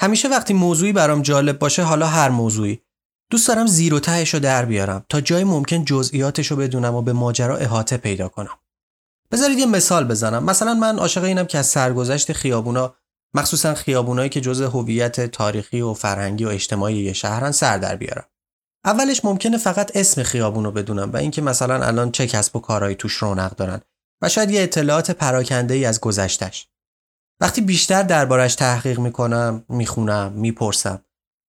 همیشه وقتی موضوعی برام جالب باشه حالا هر موضوعی. دوست دارم زیر و تهش رو در بیارم تا جای ممکن جزئیاتش رو بدونم و به ماجرا احاطه پیدا کنم. بذارید یه مثال بزنم. مثلا من عاشق اینم که از سرگذشت خیابونا مخصوصا خیابونایی که جزء هویت تاریخی و فرهنگی و اجتماعی یه شهرن سر در بیارم. اولش ممکنه فقط اسم خیابون رو بدونم و اینکه مثلا الان چه کسب و کارهایی توش رونق دارن و شاید یه اطلاعات پراکنده ای از گذشتش وقتی بیشتر دربارش تحقیق می‌کنم می‌خونم می‌پرسم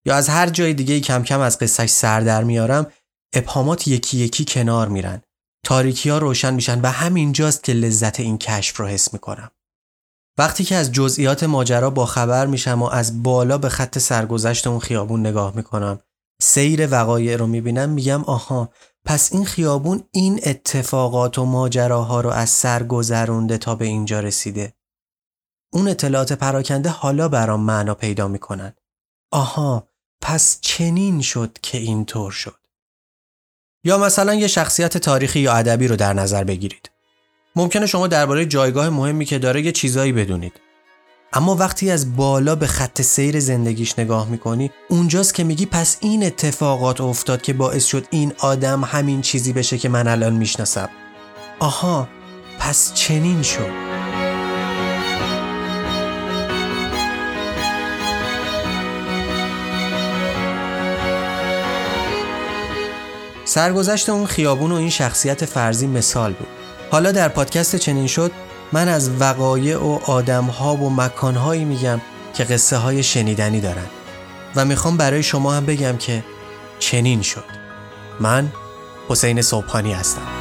یا از هر جای دیگه کم کم از قصهش سر در میارم ابهامات یکی یکی کنار میرن. تاریکی ها روشن میشن و همینجاست که لذت این کشف رو حس می‌کنم. وقتی که از جزئیات ماجرا با خبر میشم و از بالا به خط سرگذشت اون خیابون نگاه می‌کنم سیر وقایع رو می‌بینم میگم آها پس این خیابون این اتفاقات و ماجراها رو از سر گذرونده تا به اینجا رسیده. اون اطلاعات پراکنده حالا برام معنا پیدا می‌کنن. آها پس چنین شد که اینطور شد. یا مثلا یه شخصیت تاریخی یا ادبی رو در نظر بگیرید. ممکنه شما درباره جایگاه مهمی که داره یه چیزایی بدونید. اما وقتی از بالا به خط سیر زندگیش نگاه می‌کنی اونجاست که میگی پس این اتفاقات افتاد که باعث شد این آدم همین چیزی بشه که من الان می‌شناسم. آها پس چنین شد. سرگذشت اون خیابون و این شخصیت فرضی مثال بود. حالا در پادکست چنین شد من از وقایع و آدمها و مکانهایی میگم که قصه های شنیدنی دارن. و می‌خوام برای شما هم بگم که چنین شد. من حسین صبحانی هستم.